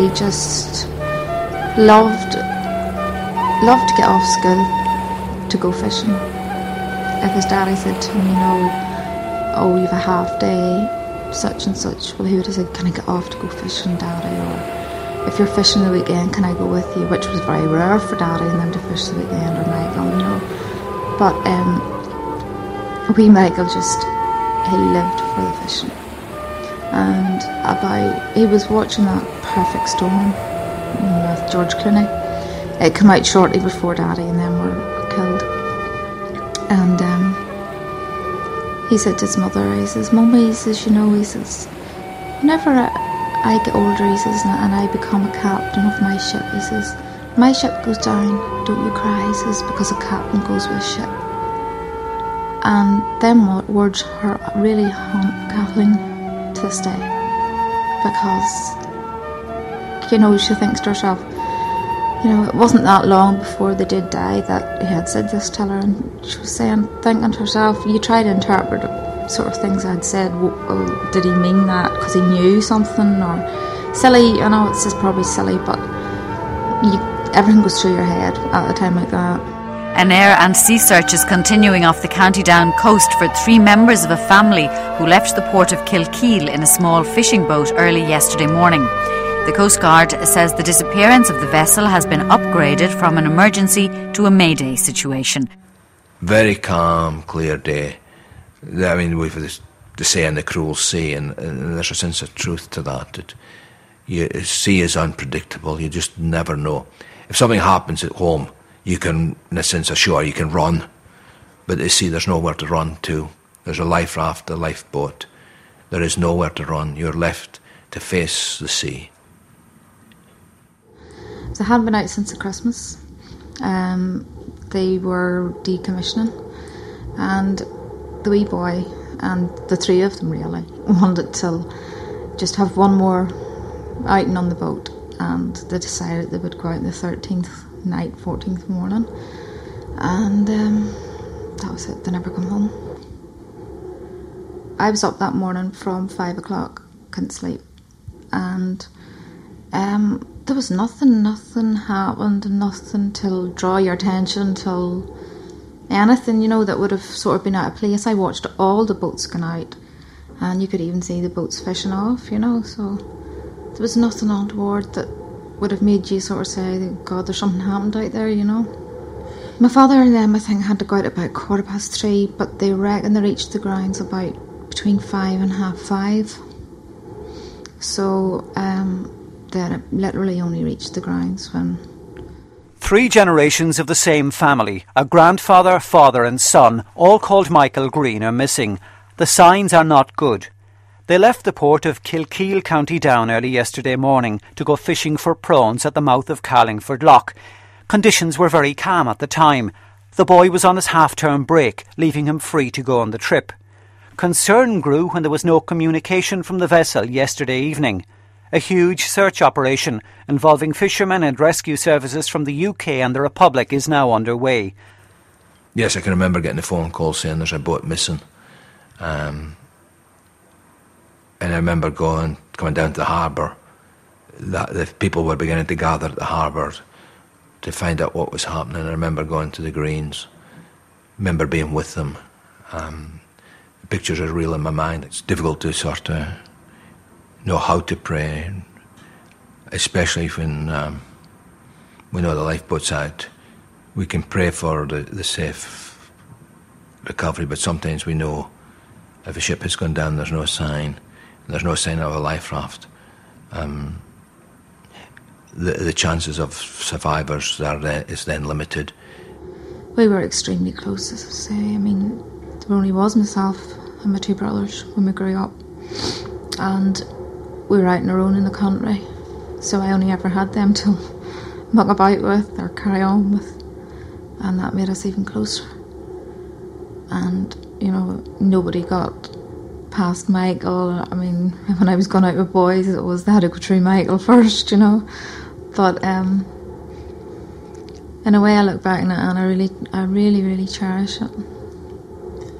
He just loved loved to get off school to go fishing. If his daddy said to him, you know, oh, you've a half day, such and such, well, he would have said, can I get off to go fishing, daddy? Or if you're fishing the weekend, can I go with you? Which was very rare for daddy and them to fish the weekend or Michael, you know. But um, wee Michael just, he lived for the fishing. And about, he was watching that Perfect Storm with George Clooney. It came out shortly before Daddy and then were killed. And um, he said to his mother, he says, Mummy, he says, you know, he says, whenever I, I get older, he says, and I become a captain of my ship, he says, my ship goes down, don't you cry, he says, because a captain goes with a ship. And them words are really haunt Kathleen to this day because you know she thinks to herself you know it wasn't that long before they did die that he had said this to her. And she was saying thinking to herself you try to interpret sort of things I'd said. Well, oh, did he mean that because he knew something or silly? I know it's just probably silly but you, everything goes through your head at a time like that an air and sea search is continuing off the County Down coast for three members of a family who left the port of Kilkeel in a small fishing boat early yesterday morning. The Coast Guard says the disappearance of the vessel has been upgraded from an emergency to a mayday situation. Very calm, clear day. I mean, we've the saying the cruel sea, and, and, there's a sense of truth to that. that you, sea is unpredictable, you just never know. If something happens at home, you can, in a sense, ashore, you can run. But you see, there's nowhere to run to. There's a life raft, a lifeboat. There is nowhere to run. You're left to face the sea. They hadn't been out since the Christmas. Um, they were decommissioning, and the wee boy and the three of them really wanted to just have one more outing on the boat, and they decided they would go out on the 13th night, 14th morning, and um, that was it. They never come home. I was up that morning from five o'clock, couldn't sleep, and um, there was nothing, nothing happened, nothing to draw your attention till anything, you know, that would have sort of been out of place. I watched all the boats going out, and you could even see the boats fishing off, you know, so there was nothing on untoward that would have made you sort of say, God, there's something happened out there, you know. My father and them, I think, had to go out about quarter past three, but they reckon they reached the grounds about between five and half five. So um, they literally only reached the grounds when. Three generations of the same family, a grandfather, father, and son, all called Michael Green, are missing. The signs are not good. They left the port of Kilkeel, County Down, early yesterday morning to go fishing for prawns at the mouth of Carlingford Lough. Conditions were very calm at the time. The boy was on his half term break, leaving him free to go on the trip. Concern grew when there was no communication from the vessel yesterday evening. A huge search operation involving fishermen and rescue services from the UK and the Republic is now underway. Yes, I can remember getting a phone call saying there's a boat missing. Um, and I remember going, coming down to the harbour, that the people were beginning to gather at the harbour to find out what was happening. I remember going to the Greens, remember being with them. Um, the pictures are real in my mind. It's difficult to sort of know how to pray, especially when um, we know the lifeboat's out. We can pray for the, the safe recovery, but sometimes we know if a ship has gone down, there's no sign there's no sign of a life raft. Um, the, the chances of survivors are is then limited. We were extremely close, as I say. I mean, there only was myself and my two brothers when we grew up, and we were out on our own in the country. So I only ever had them to muck about with or carry on with, and that made us even closer. And you know, nobody got past Michael. I mean, when I was going out with boys, it was they had to go through Michael first, you know. But um, in a way, I look back on it and I really, I really, really cherish it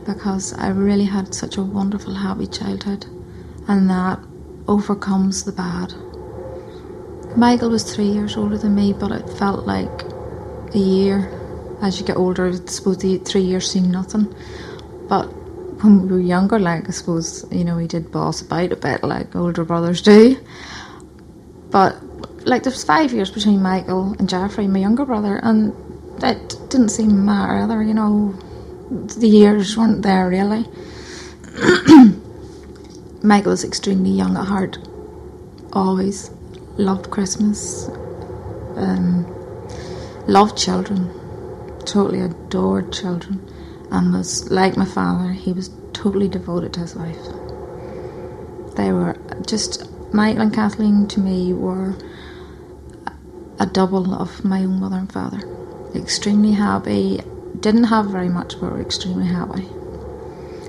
because I really had such a wonderful, happy childhood, and that overcomes the bad. Michael was three years older than me, but it felt like a year. As you get older, I suppose the three years seem nothing. But when we were younger, like I suppose, you know, we did boss about a bit like older brothers do. But like there's five years between Michael and Jeffrey, my younger brother, and it didn't seem to matter either, you know. The years weren't there really. Michael was extremely young at heart, always loved Christmas, um, loved children, totally adored children, and was like my father. He was totally devoted to his wife. They were just Michael and Kathleen to me were a double of my own mother and father. Extremely happy. Didn't have very much, but were extremely happy.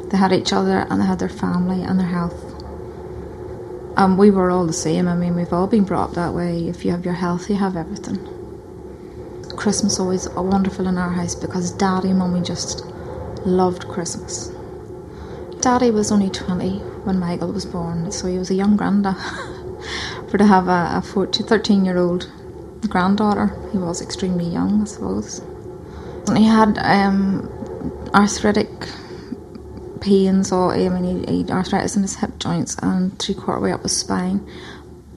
They had each other and they had their family and their health. And we were all the same. I mean, we've all been brought up that way. If you have your health, you have everything. Christmas always wonderful in our house because Daddy and Mummy just loved Christmas. Daddy was only 20 when Michael was born, so he was a young granddad. For to have a, a 14, 13 year old granddaughter, he was extremely young, I suppose. And he had um, arthritic pains, or I mean, he, had arthritis in his hip joints and three quarter way up his spine.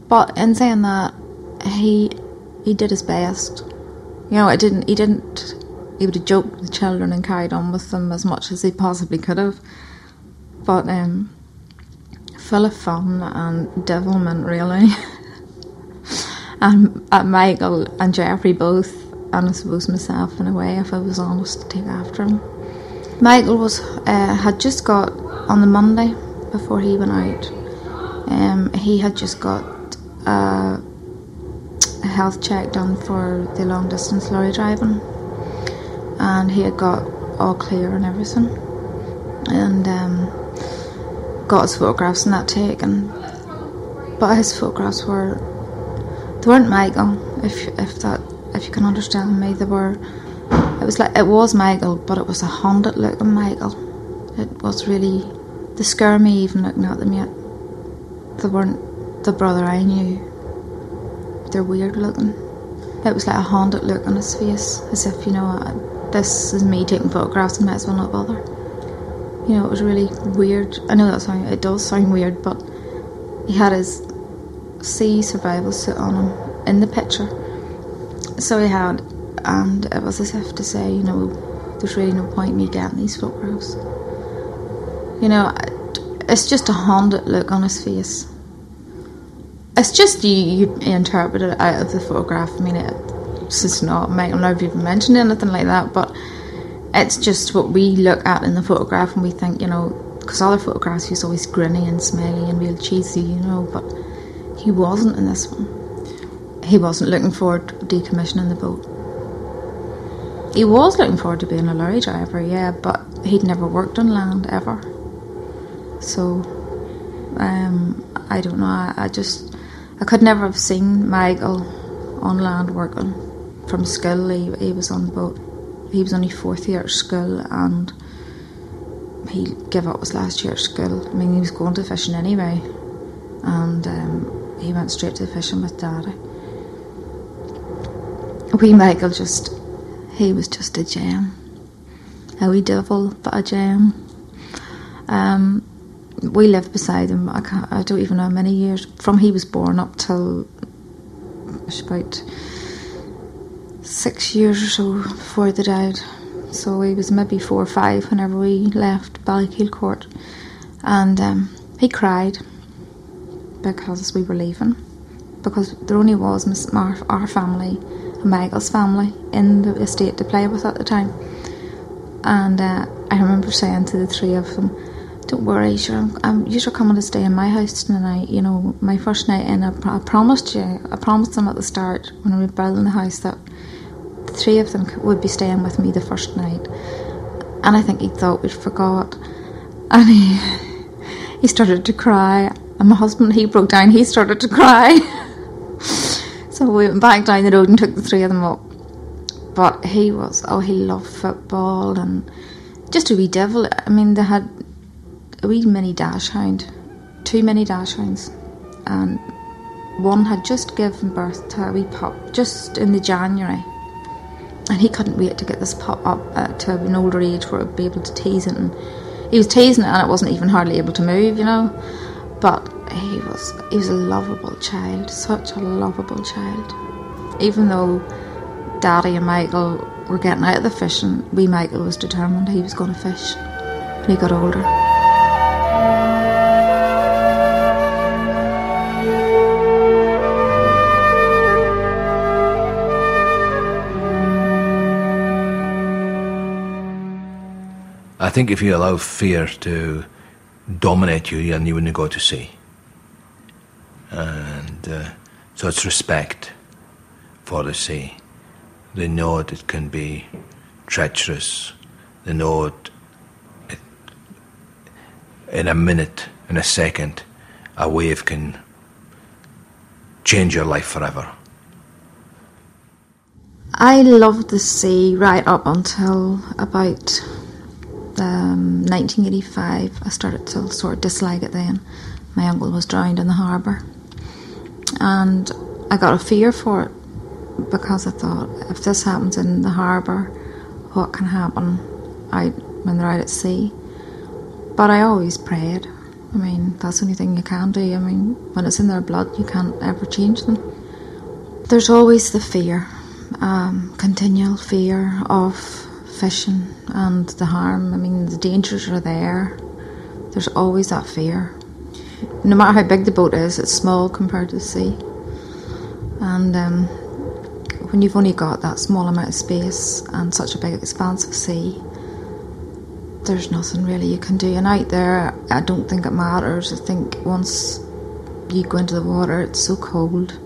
But in saying that, he he did his best. You know, it didn't. He didn't. Would have joked with the children and carried on with them as much as he possibly could have. But um, full of fun and devilment, really. and uh, Michael and Jeffrey both, and I suppose myself in a way, if I was honest, to take after him. Michael was uh, had just got on the Monday before he went out. Um, he had just got uh, a health check done for the long distance lorry driving, and he had got all clear and everything, and um, got his photographs and that taken. But his photographs were they weren't Michael, if if that if you can understand me. They were it was like it was Michael, but it was a haunted look looking Michael. It was really they scare me even looking at them yet. They weren't the brother I knew. They're weird looking. It was like a haunted look on his face, as if you know, this is me taking photographs and might as well not bother. You know, it was really weird. I know that sound it does sound weird, but he had his sea survival suit on him in the picture. So he had and it was as if to say, you know, there's really no point in me getting these photographs. You know, it's just a haunted look on his face. It's just you, you interpret it out of the photograph. I mean, it's not, never even mentioned anything like that, but it's just what we look at in the photograph and we think, you know, because other photographs he's always grinny and smelly and real cheesy, you know, but he wasn't in this one. He wasn't looking forward to decommissioning the boat. He was looking forward to being a lorry driver, yeah, but he'd never worked on land ever. So, um, I don't know. I, I, just I could never have seen Michael on land working from school. He, he was on boat. He was only fourth year at school, and he gave up his last year at school. I mean, he was going to fishing anyway, and um, he went straight to fishing with Daddy. We Michael just he was just a gem. A wee devil, but a gem. Um, we lived beside him. I, I, don't even know how many years from he was born up till about six years or so before they died. So he was maybe four or five whenever we left Ballykeel Court, and um, he cried because we were leaving. because there only was Miss Mar- our family and Michael's family in the estate to play with at the time. And uh, I remember saying to the three of them, "Don't worry, sure, um, I'm, I'm, you're coming to stay in my house tonight. You know, my first night in. I, I promised you. I promised them at the start when we were building the house that three of them would be staying with me the first night. And I think he thought we'd forgot, and he he started to cry. And my husband, he broke down. He started to cry. so we went back down the road and took the three of them up. But he was, oh, he loved football and just a wee devil. I mean, they had a wee mini dachshund, two mini dachshunds, and one had just given birth to a wee pup just in the January. And he couldn't wait to get this pup up uh, to an older age where he'd be able to tease it. And he was teasing it, and it wasn't even hardly able to move, you know. But he was he was a lovable child, such a lovable child. Even though Daddy and Michael were getting out of the fishing, wee Michael was determined he was going to fish when he got older. I think if you allow fear to dominate you, you wouldn't go to sea. And uh, so it's respect for the sea. They know it can be treacherous. They know it, in a minute, in a second, a wave can change your life forever. I loved the sea right up until about um, 1985. I started to sort of dislike it then. My uncle was drowned in the harbour. And I got a fear for it because I thought, if this happens in the harbour, what can happen out when they're out at sea? But I always prayed. I mean, that's the only thing you can do. I mean, when it's in their blood, you can't ever change them. There's always the fear, um, continual fear of fishing and the harm. I mean, the dangers are there. There's always that fear. No matter how big the boat is, it's small compared to the sea. And um, when you've only got that small amount of space and such a big expanse of sea, there's nothing really you can do. And out there, I don't think it matters. I think once you go into the water, it's so cold,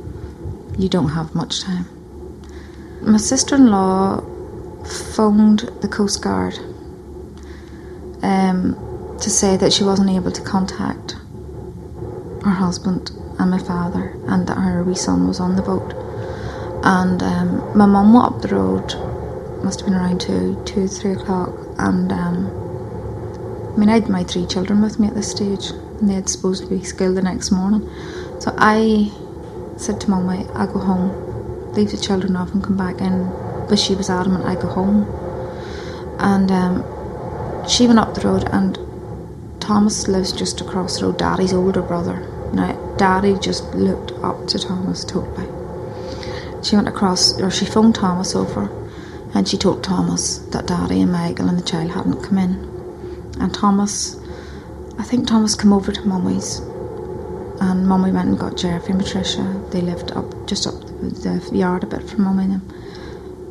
you don't have much time. My sister in law phoned the Coast Guard um, to say that she wasn't able to contact her husband and my father, and that her wee son was on the boat. And um, my mum went up the road, must have been around two, two, three o'clock, and um, I mean, I had my three children with me at this stage, and they had supposed to be school the next morning. So I said to Mummy, I go home, leave the children off, and come back in. But she was adamant I go home, and um, she went up the road, and Thomas lives just across the road. Daddy's older brother. Now, Daddy just looked up to Thomas totally. She went across, or she phoned Thomas over, and she told Thomas that Daddy and Michael and the child hadn't come in. And Thomas, I think Thomas came over to Mummy's, and Mummy went and got Jeffrey and Patricia. They lived up just up the yard a bit from Mummy and them.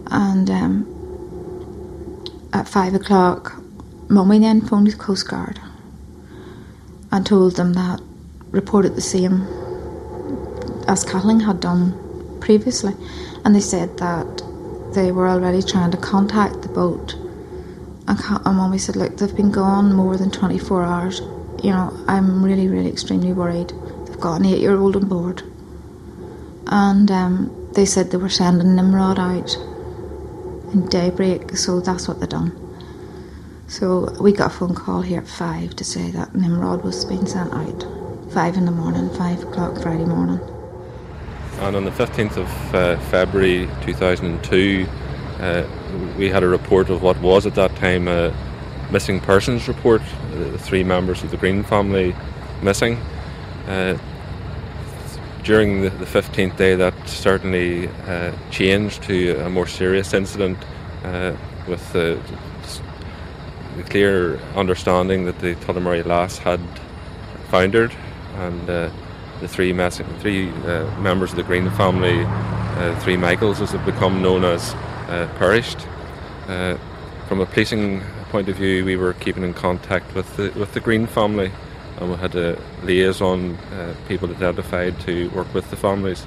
And um, at five o'clock, Mummy then phoned the Coast Guard and told them that reported the same as Kathleen had done previously, and they said that they were already trying to contact the boat. And Mummy said, "Look, they've been gone more than twenty four hours. You know, I'm really, really extremely worried. They've got an eight year old on board." And um, they said they were sending Nimrod out in daybreak, so that's what they've done. So we got a phone call here at five to say that Nimrod was being sent out. Five in the morning, five o'clock Friday morning. And on the 15th of uh, February 2002, uh, we had a report of what was at that time a missing persons report. Uh, three members of the Green family missing. Uh, during the, the, 15th day, that certainly uh, changed to a more serious incident uh, with the, the, clear understanding that the Tullamurray Lass had foundered and the three, three members of the Green family, three Michaels as have become known as, perished. Uh, from a policing point of view, we were keeping in contact with the, with the Green family and we had a liaison uh, people identified to work with the families.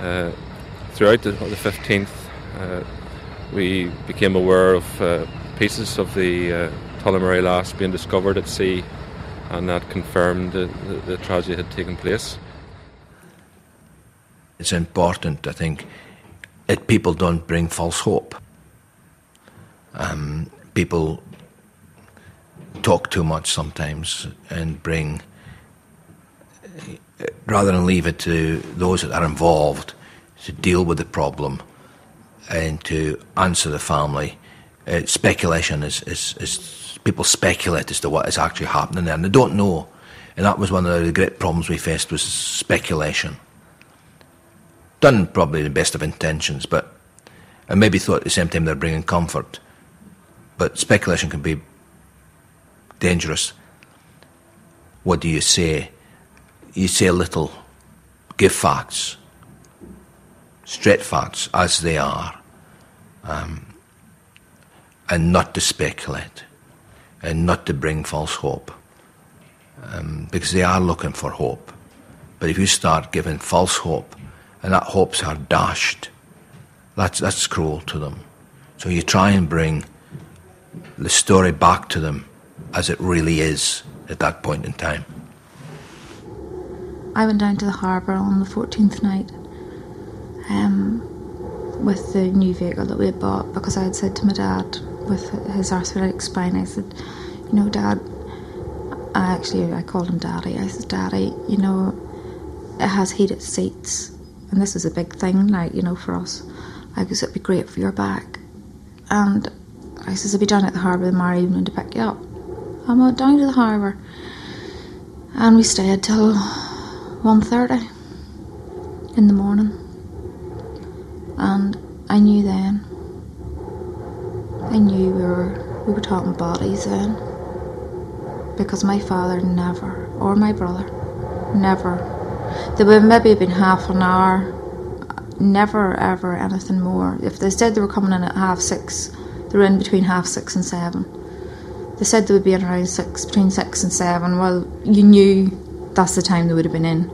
Uh, throughout the, the 15th, uh, we became aware of uh, pieces of the uh, Tullamurray Lass being discovered at sea, and that confirmed that the, the tragedy had taken place. It's important, I think, that people don't bring false hope. Um, people talk too much sometimes and bring, rather than leave it to those that are involved to deal with the problem and to answer the family. Uh, speculation is, is, is people speculate as to what is actually happening there, and they don't know. And that was one of the great problems we faced was speculation. Done probably the best of intentions, but and maybe thought at the same time they're bringing comfort. But speculation can be dangerous. What do you say? You say little, give facts, straight facts as they are, um, and not to speculate, and not to bring false hope, um, because they are looking for hope. But if you start giving false hope, and that hopes are dashed, that's, that's cruel to them. So you try and bring the story back to them as it really is at that point in time. I went down to the harbour on the 14th night um, with the new vehicle that we had bought because I had said to my dad with his arthritic spine, I said, you know, Dad, I actually, I called him Daddy. I said, Daddy, you know, it has heated seats and this is a big thing, like, you know, for us. I guess it'd be great for your back. And I says, I'll be down at the harbour tomorrow evening to pick you up. I went down to the harbour and we stayed till 1.30 in the morning. And I knew then, I knew we were, we were talking bodies then. Because my father never, or my brother, never, there would maybe have been half an hour, never ever anything more. If they said they were coming in at half six, they were in between half six and seven they said they would be around six, between six and seven. Well, you knew that's the time they would have been in.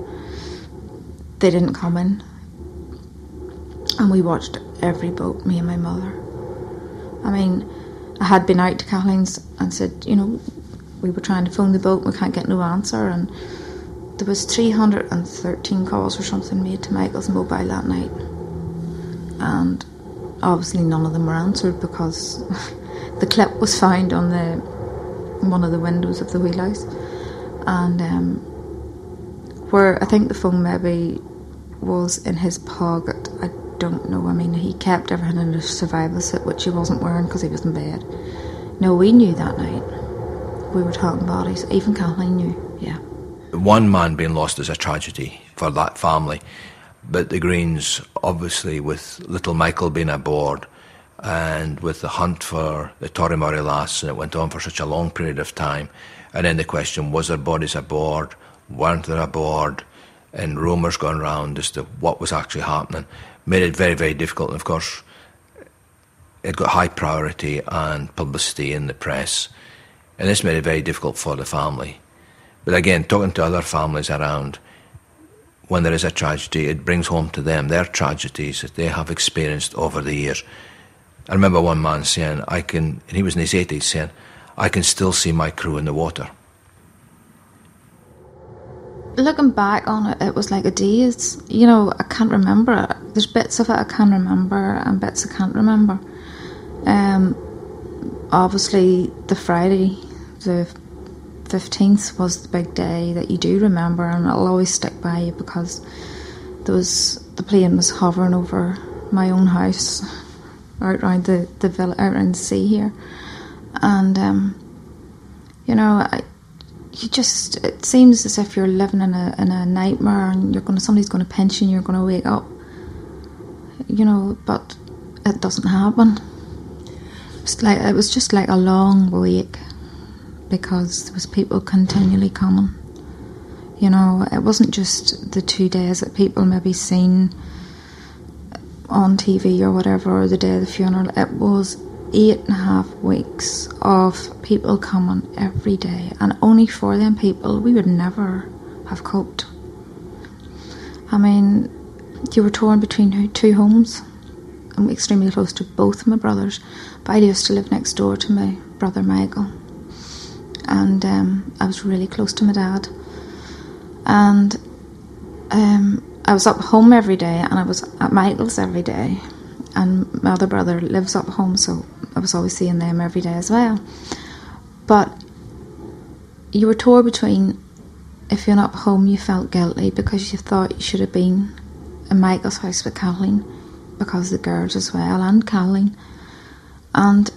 They didn't come in. And we watched every boat, me and my mother. I mean, I had been out to Kathleen's and said, you know, we were trying to phone the boat, we can't get no answer. And there was 313 calls or something made to Michael's mobile that night. And obviously none of them were answered because the clip was found on the one of the windows of the wheelhouse, and um, where I think the phone maybe was in his pocket. I don't know. I mean, he kept everything in a survival suit, which he wasn't wearing because he was in bed. No, we knew that night. We were talking bodies. Even Kathleen knew. Yeah. One man being lost is a tragedy for that family, but the Greens, obviously, with little Michael being aboard, and with the hunt for the Tullamurray lass, and it went on for such a long period of time. And then the question was there bodies aboard? Weren't there aboard? And rumours going around as to what was actually happening made it very, very difficult. And of course, it got high priority and publicity in the press, and this made it very difficult for the family. But again, talking to other families around, when there is a tragedy, it brings home to them their tragedies that they have experienced over the years I remember one man saying, I can, and he was in his 80s, saying, I can still see my crew in the water. Looking back on it, it was like a daze. You know, I can't remember it. There's bits of it I can remember and bits I can't remember. Um, obviously, the Friday, the 15th, was the big day that you do remember, and it'll always stick by you because there was the plane was hovering over my own house out around the, the villa, out around the sea here. And, um, you know, I, you just, it seems as if you're living in a, in a nightmare and you're to, somebody's going to pinch you and you're going to wake up. You know, but it doesn't happen. It's like, it was just like a long wake because there was people continually coming. You know, it wasn't just the two days that people maybe seen on TV or whatever, or the day of the funeral. It was eight and a half weeks of people coming every day, and only for them people, we would never have coped. I mean, you were torn between two homes. I'm extremely close to both my brothers, but I used to live next door to my brother Michael, and um, I was really close to my dad. And um, I was up home every day, and I was at Michael's every day, and my other brother lives up home, so I was always seeing them every day as well. But you were torn between if you're not home, you felt guilty because you thought you should have been in Michael's house with Kathleen because the girls as well and Kathleen. And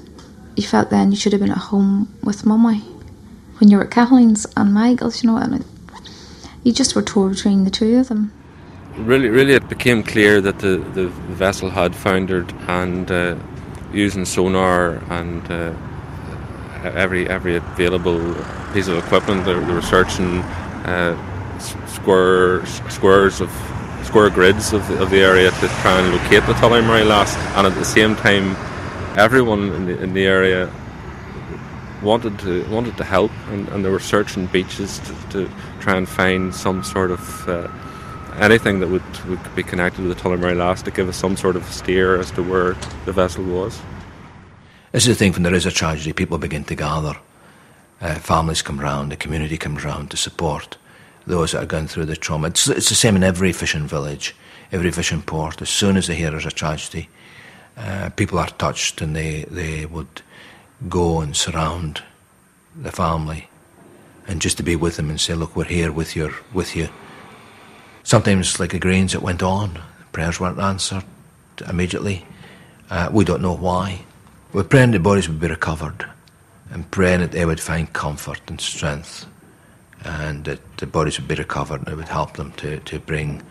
you felt then you should have been at home with Mummy when you were at Kathleen's and Michael's, you know, and you just were between the two of them. Really, really, it became clear that the, the vessel had foundered, and uh, using sonar and uh, every every available piece of equipment, they, were searching uh, square squares of square grids of the, of the area to try and locate the Tullamurray Lass, and at the same time, everyone in the, in the area wanted to wanted to help, and, and they were searching beaches to, to try and find some sort of uh, anything that would, would be connected to the Tullamurray lass to give us some sort of steer as to where the vessel was. This is the thing when there is a tragedy, people begin to gather. Uh, families come round, the community comes round to support those that are going through the trauma. It's, it's the same in every fishing village, every fishing port. As soon as they hear there's a tragedy, uh, people are touched and they, they would go and surround the family and just to be with them and say, look, we're here with, your, with you. Sometimes, like the Greens, it went on. Prayers weren't answered immediately. Uh, we don't know why. We're praying the bodies would be recovered and praying that they would find comfort and strength and that the bodies would be recovered and it would help them to, to bring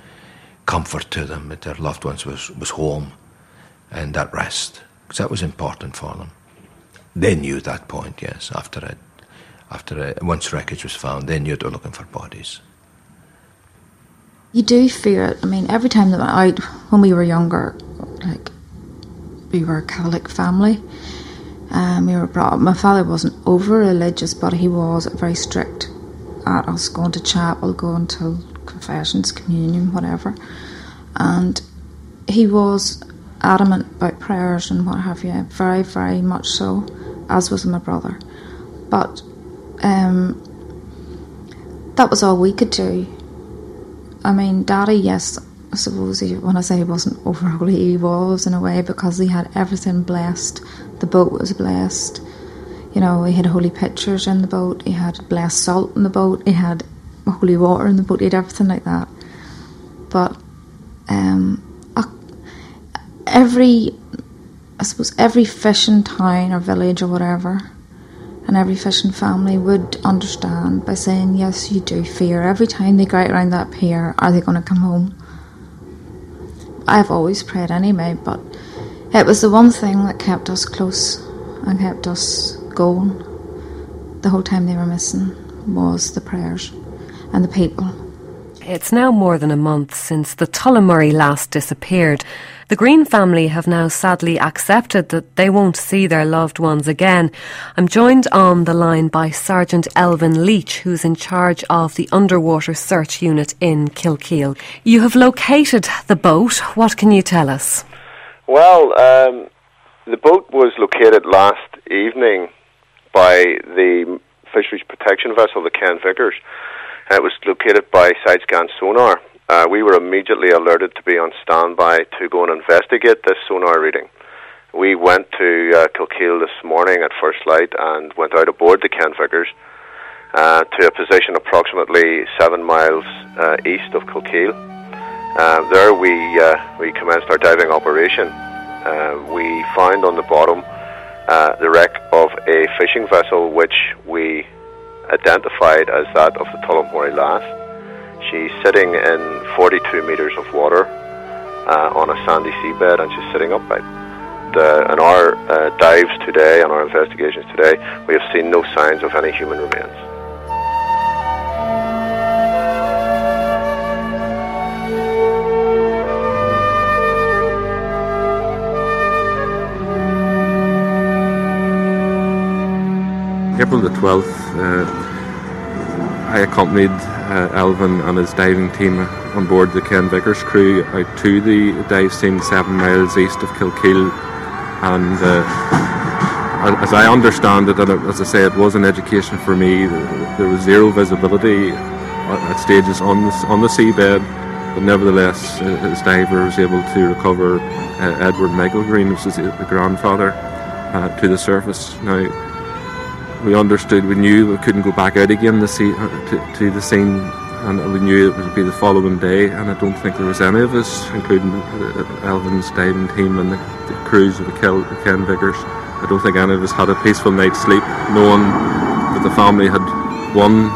comfort to them that their loved ones was, was home and that rest because that was important for them. They knew that point, yes, after it, after it, once wreckage was found, they knew they were looking for bodies. You do fear it. I mean, every time that I, when we were younger, like we were a Catholic family, um, we were brought up. My father wasn't over religious, but he was very strict at us going to chapel, going to confessions, communion, whatever. And he was adamant about prayers and what have you, very, very much so, as was my brother. But um, that was all we could do. I mean, Daddy, yes, I suppose he, when I say he wasn't overly, he was in a way because he had everything blessed. The boat was blessed. You know, he had holy pictures in the boat, he had blessed salt in the boat, he had holy water in the boat, he had everything like that. But um, every, I suppose, every fishing town or village or whatever, and every fishing family would understand by saying, Yes, you do fear. Every time they go out around that pier, are they going to come home? I've always prayed anyway, but it was the one thing that kept us close and kept us going the whole time they were missing was the prayers and the people. It's now more than a month since the Tullamurray Lass disappeared. The Green family have now sadly accepted that they won't see their loved ones again. I'm joined on the line by Sergeant Elvin Leach, who's in charge of the underwater search unit in Kilkeel. You have located the boat. What can you tell us? Well, um, the boat was located last evening by the Fisheries Protection Vessel, the Ken Vickers. It was located by side scan sonar. Uh, we were immediately alerted to be on standby to go and investigate this sonar reading. We went to uh, Kilkeel this morning at first light and went out aboard the Ken Vickers uh, to a position approximately seven miles uh, east of Kilkeel. Uh, there we uh, we commenced our diving operation. we found on the bottom uh, the wreck of a fishing vessel which we identified as that of the Tullamurray Lass. She's sitting in 42 meters of water uh, on a sandy seabed and she's sitting upright. The, in our uh, dives today, and our investigations today, we have seen no signs of any human remains. April the 12th, uh, I accompanied uh, Elvin and his diving team on board the Ken Vickers crew out to the dive scene seven miles east of Kilkeel. And uh, as I understand it, and as I say, it was an education for me, there was zero visibility at stages on the, on the seabed. But nevertheless, uh, his diver was able to recover uh, Edward Michael Green, which is the grandfather, uh, to the surface. Now, we understood, we knew we couldn't go back out again to, see, to, to the scene, and we knew it would be the following day. And I don't think there was any of us, including Elvin's diving team and the, the crews of the, Ken Vickers, I don't think any of us had a peaceful night's sleep, knowing that the family had one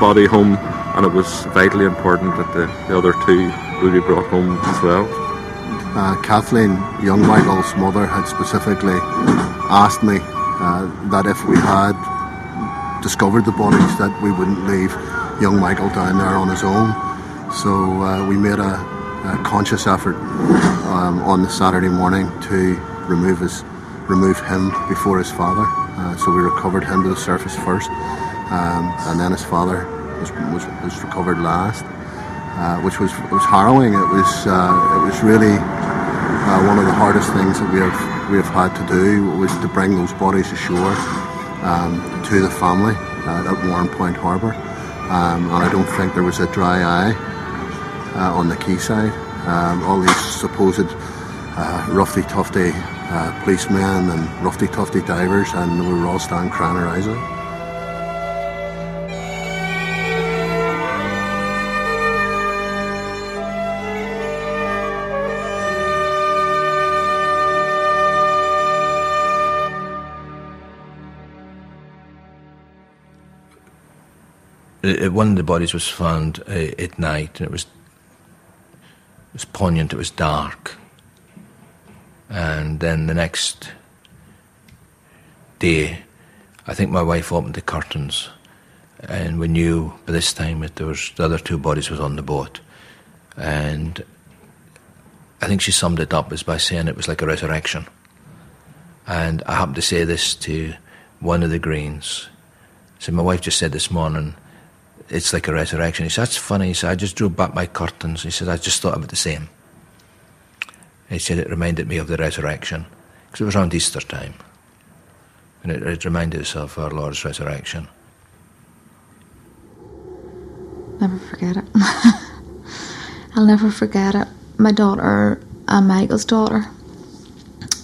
body home, and it was vitally important that the, the other two would be brought home as well. Uh, Kathleen, young Michael's mother, had specifically asked me that if we had discovered the bodies, that we wouldn't leave young Michael down there on his own. So uh, we made a, a conscious effort um, on the Saturday morning to remove his, remove him before his father. Uh, so we recovered him to the surface first, um, and then his father was, was, was recovered last, uh, which was was harrowing. It was uh, it was really uh, one of the hardest things that we have we have had to do was to bring those bodies ashore um, to the family uh, at Warrenpoint Harbour. Um, and I don't think there was a dry eye uh, on the quayside. Um, all these supposed uh, roughy tufty uh, policemen and roughy tufty divers, and we were all standing crying our eyes out. One of the bodies was found uh, at night, and it was it was poignant. It was dark, and then the next day, I think my wife opened the curtains, and we knew by this time that there was the other two bodies was on the boat, and I think she summed it up as by saying it was like a resurrection. And I happened to say this to one of the Greens. So my wife just said this morning it's like a resurrection. He said, That's funny. He said, I just drew back my curtains. He said, I just thought it the same. He said, It reminded me of the resurrection because it was around Easter time. And it, it reminded us of our Lord's resurrection. Never forget it. I'll never forget it. My daughter, and Michael's daughter,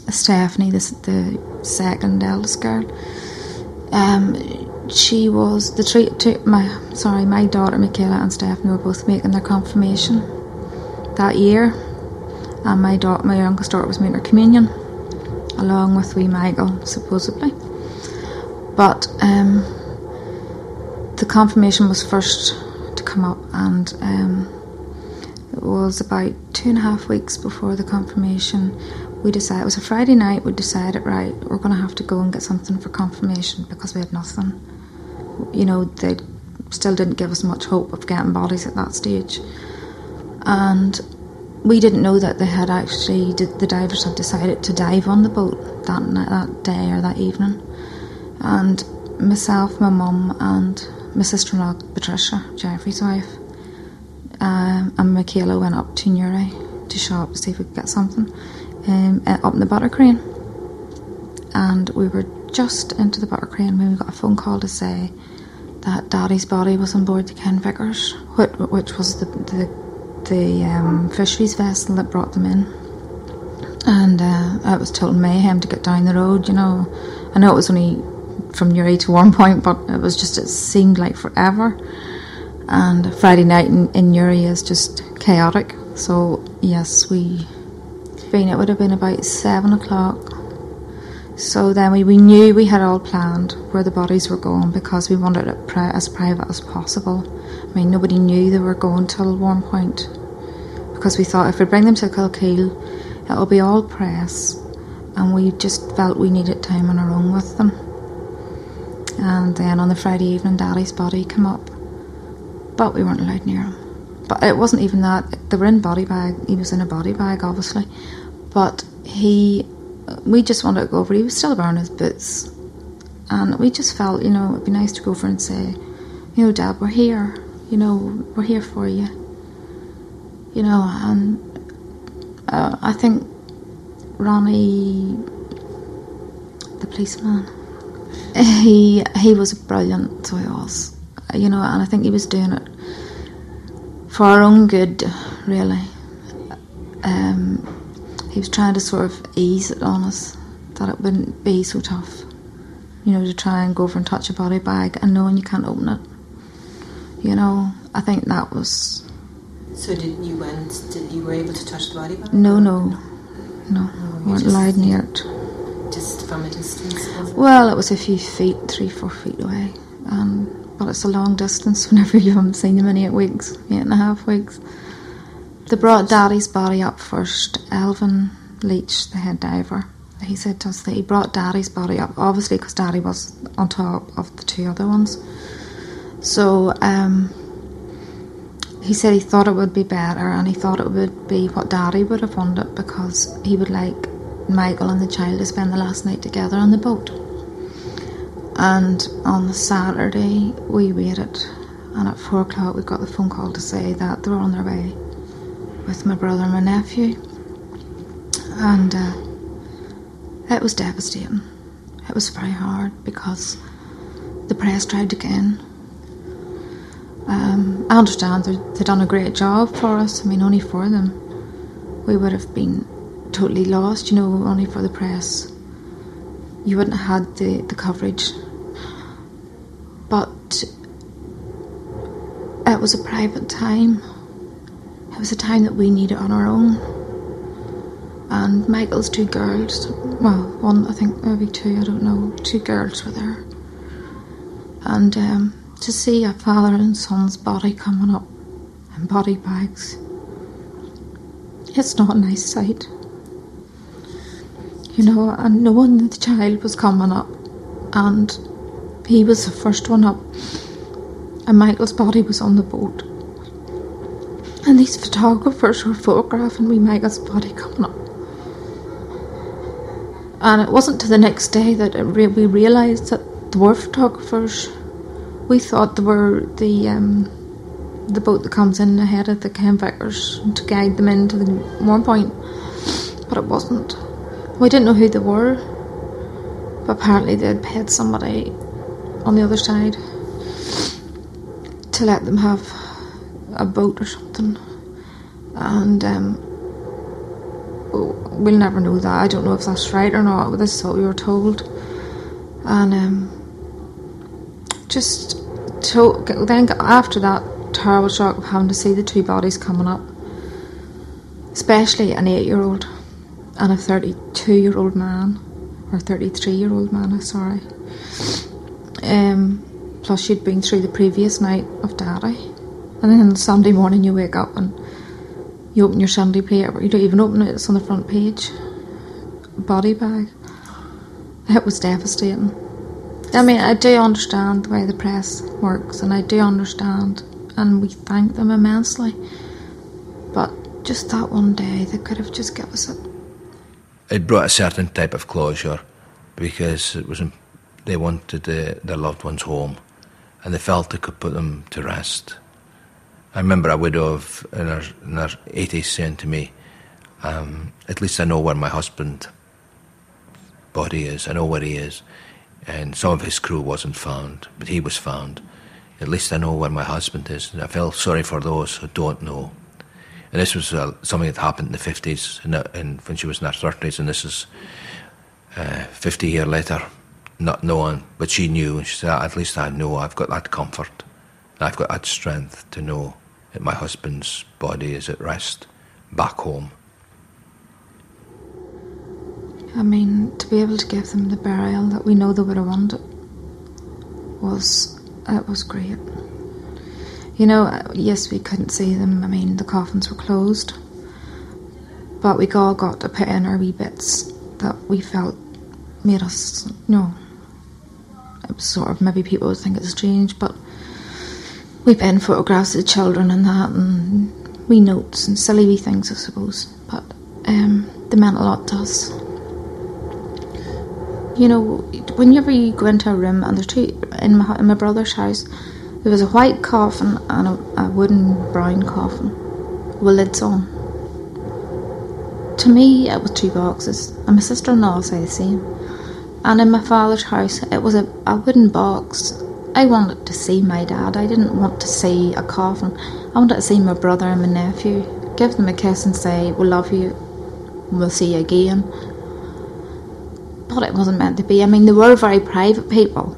Stephanie, this the second eldest girl. Um, she was the three, two, my sorry, my daughter Michaela and Stephanie were both making their confirmation that year, and my daughter, my youngest daughter, was making her communion, along with wee Michael, supposedly. But um, the confirmation was first to come up, and um, it was about two and a half weeks before the confirmation we decided it was a Friday night. We decided, right, we're going to have to go and get something for confirmation because we had nothing. You know, they still didn't give us much hope of getting bodies at that stage, and we didn't know that they had actually the divers had decided to dive on the boat that night, that day or that evening, and myself, my mum, and my sister-in-law Patricia, Jeffrey's wife, um, and Michaela went up to Newry to shop to see if we could get something um, up in the Buttercrane. And we were just into the Buttercrane when we got a phone call to say that Daddy's body was on board the Ken Vickers, which, which was the the, the um, fisheries vessel that brought them in. And uh, it was total mayhem to get down the road. You know, I know it was only from Newry to Warrenpoint, but it was just it seemed like forever. And Friday night in, in Newry is just chaotic. So yes, we been, it would have been about seven o'clock. So then we, we knew we had all planned where the bodies were going because we wanted it pri- as private as possible. I mean, nobody knew they were going till Point because we thought if we bring them to Kilkeel, it'll be all press, and we just felt we needed time on our own with them. And then on the Friday evening, Daddy's body came up, but we weren't allowed near him. But it wasn't even that. They were in body bag. He was in a body bag, obviously. But he, we just wanted to go over. He was still wearing his boots. And we just felt, you know, it'd be nice to go over and say, you know, Dad, we're here. You know, we're here for you. You know, and uh, I think Ronnie, the policeman, he he was brilliant. So he was, you know, and I think he was doing it for our own good, really. Um, he was trying to sort of ease it on us that it wouldn't be so tough, you know, to try and go over and touch a body bag and knowing you can't open it. You know, I think that was. So did you went? Did you were able to touch the body bag? No, no, no, no weren't allowed near it. Just from a distance. Well, it was a few feet, three, four feet away, um, but it's a long distance whenever you haven't seen them in eight weeks, eight and a half weeks. They brought Daddy's body up first. Elvin Leach, the head diver, he said to us that he brought Daddy's body up, obviously because Daddy was on top of the two other ones. So um, he said he thought it would be better and he thought it would be what Daddy would have wanted because he would like Michael and the child to spend the last night together on the boat. And on the Saturday, we waited, and at four o'clock, we got the phone call to say that they were on their way with my brother and my nephew. And uh, it was devastating. It was very hard because the press tried to. Um, I understand they've done a great job for us. I mean, only for them. We would have been totally lost, you know, only for the press. You wouldn't have had the, the coverage. But it was a private time. It was a time that we needed on our own. And Michael's two girls, well, one, I think maybe two, I don't know, two girls were there. And um, to see a father and son's body coming up in body bags, it's not a nice sight. You know, and knowing that the child was coming up, and he was the first one up, and Michael's body was on the boat. And these photographers were photographing me Michael's body coming up. And it wasn't to the next day that re- we realised that there were photographers. We thought they were the um, the boat that comes in ahead of the Ken to guide them into the moor point, but it wasn't. We didn't know who they were, but apparently they had paid somebody on the other side to let them have a boat or something, and um, we'll never know that. I don't know if that's right or not. But this is what we were told, and um, just to, then after that terrible shock of having to see the two bodies coming up, especially an eight-year-old and a thirty-two-year-old man or thirty-three-year-old man. I'm sorry. Um, plus, she'd been through the previous night of daddy, and then Sunday morning you wake up and you open your Sunday paper, you don't even open it, it's on the front page. Body bag. It was devastating. I mean, I do understand the way the press works, and I do understand, and we thank them immensely. But just that one day, they could have just given us it. It brought a certain type of closure because it was they wanted the, their loved ones home, and they felt they could put them to rest. I remember a widow of in her, in her 80s saying to me, um, "At least I know where my husband body is. I know where he is." And some of his crew wasn't found, but he was found. At least I know where my husband is. And I felt sorry for those who don't know. And this was uh, something that happened in the 50s, and, and when she was in her 30s, and this is uh, 50 years later, not knowing, but she knew. And she said, "At least I know. I've got that comfort. I've got that strength to know that my husband's body is at rest back home. I mean, to be able to give them the burial that we know they would have wanted was it was great. You know, uh, yes, we couldn't see them. I mean, the coffins were closed, but we all got to put in our wee bits that we felt made us, you know, it was sort of maybe people would think it's strange, but we put in photographs of the children and that, and wee notes and silly wee things, I suppose. But um, they meant a lot to us. you know, whenever you go into a room and there's two in my, in my brother's house, there was a white coffin and a, a wooden brown coffin with lids on. To me, it was two boxes, and my sister-in-law say the same. And in my father's house, it was a, a wooden box. I wanted to see my dad. I didn't want to see a coffin. I wanted to see my brother and my nephew. Give them a kiss and say, "We love you. We'll see you again." But it wasn't meant to be. I mean, they were very private people,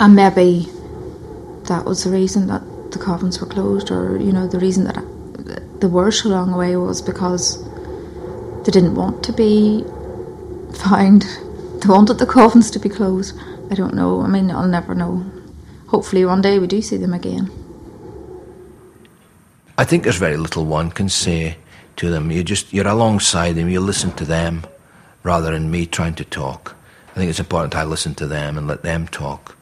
and maybe that was the reason that the coffins were closed, or you know, the reason that they were so long away was because they didn't want to be found. They wanted the coffins to be closed. I don't know. I mean, I'll never know. Hopefully, one day we do see them again. I think there's very little one can say to them. You just you're alongside them. You listen to them rather than me trying to talk. I think it's important I listen to them and let them talk,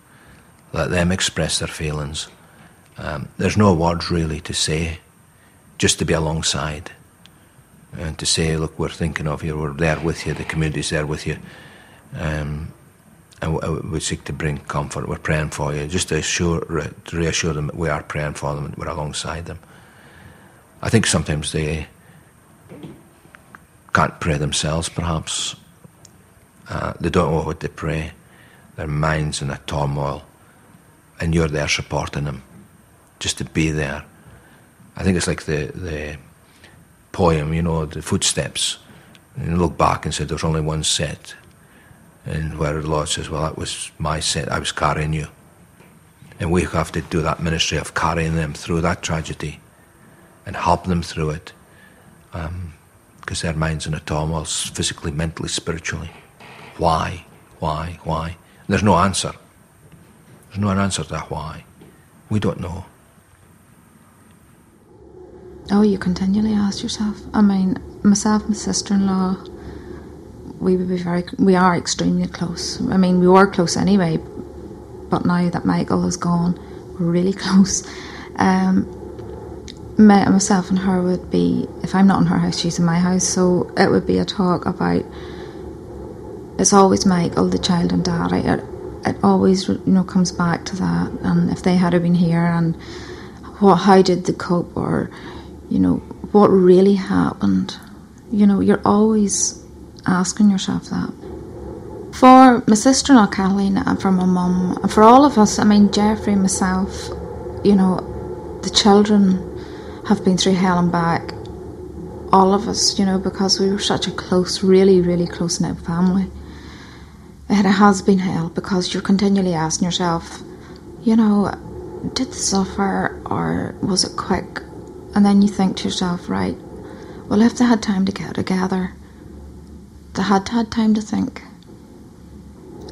let them express their feelings. Um, there's no words really to say, just to be alongside and to say, look, we're thinking of you, we're there with you, the community's there with you. Um, we seek to bring comfort. We're praying for you, just to assure, to reassure them that we are praying for them and we're alongside them. I think sometimes they can't pray themselves, perhaps. Uh, they don't know what to pray. Their minds in a turmoil, and you're there supporting them, just to be there. I think it's like the the poem, you know, the footsteps. And you look back and say there's only one set, and where the Lord says, "Well, that was my sin, I was carrying you," and we have to do that ministry of carrying them through that tragedy and help them through it because um, their mind's in a turmoil, physically, mentally, spiritually. Why? Why? Why? And there's no answer. There's no answer to that why. We don't know. Oh, you continually ask yourself. I mean, myself, my sister-in-law, we would be very, we are extremely close. I mean, we were close anyway, but now that Michael has gone, we're really close. Um, my, myself and her would be if I'm not in her house, she's in my house. So it would be a talk about. It's always Michael, the child, and Daddy. It, it always you know comes back to that. And if they had been here, and what, how did they cope, or you know what really happened. You know, you're always asking yourself that. For my sister-in-law Kathleen and for my mum and for all of us, I mean Jeffrey, myself, you know, the children have been through hell and back. All of us, you know, because we were such a close, really, really close knit family. And it has been hell because you're continually asking yourself, you know, did they suffer or was it quick? And then you think to yourself, right, well, if they had time to get together, had had time to think.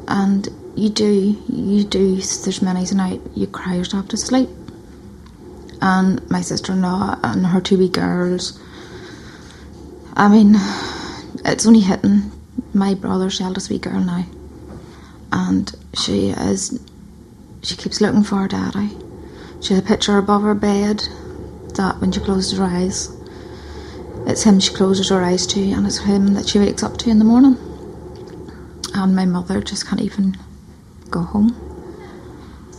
And you do, you do, there's many a night you cry yourself to sleep and my sister in law and her two wee girls. I mean, it's only hitting my brother's eldest wee girl now, and she is. She keeps looking for her daddy. She has a picture above her bed that when she closes her eyes, it's him she closes her eyes to, and it's him that she wakes up to in the morning. And my mother just can't even go home.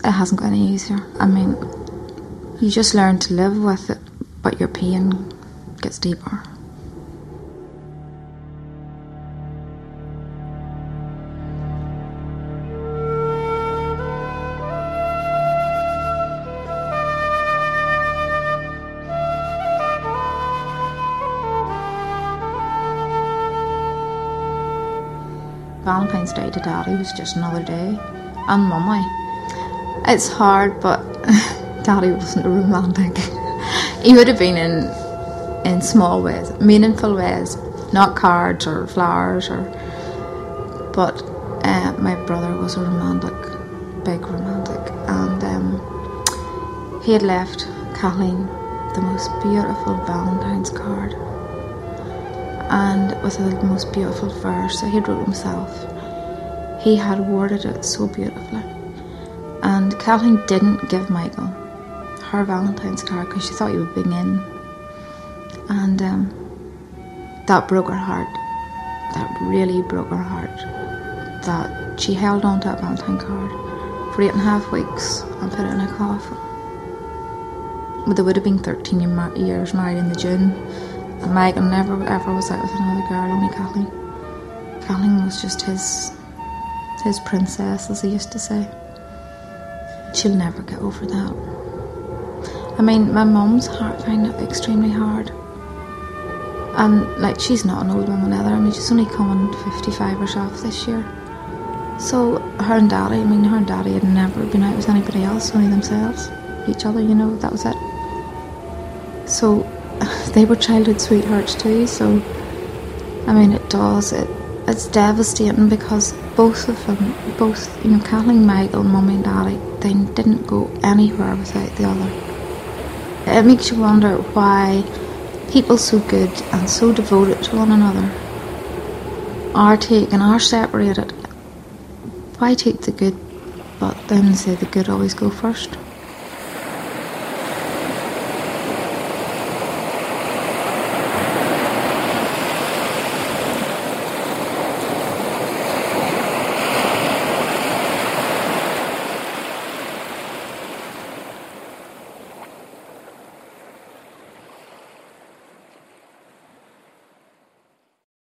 It hasn't got any easier. I mean, you just learn to live with it, but your pain gets deeper. Valentine's Day to Daddy was just another day, and Mummy. It's hard, but Daddy wasn't a romantic. he would have been in in small ways, meaningful ways, not cards or flowers or. But uh, my brother was a romantic, big romantic, and um, he had left Kathleen the most beautiful Valentine's card, and with the most beautiful verse that he wrote himself. He had worded it so beautifully, and Kathleen didn't give Michael her Valentine's card because she thought he would bring in. And um, that broke her heart. That really broke her heart. that she held on to that Valentine card for eight and a half weeks and put it in a coffin. Well, they would have been 13 years married in the June. And Michael never ever was out with another girl, only Kathleen. Kathleen was just his his princess, as he used to say. She'll never get over that. I mean, my mum's heart found it extremely hard. And, like, she's not an old woman either. I mean, she's only coming 55 herself this year. So, her and daddy, I mean, her and daddy had never been out with anybody else, only themselves, each other, you know, that was it. So, they were childhood sweethearts too, so, I mean, it does, it, it's devastating because both of them, both, you know, Kathleen, Michael, Mummy and Daddy, they didn't go anywhere without the other. It makes you wonder why people so good and so devoted to one another are taken, are separated. Why take the good, but then say the good always go first?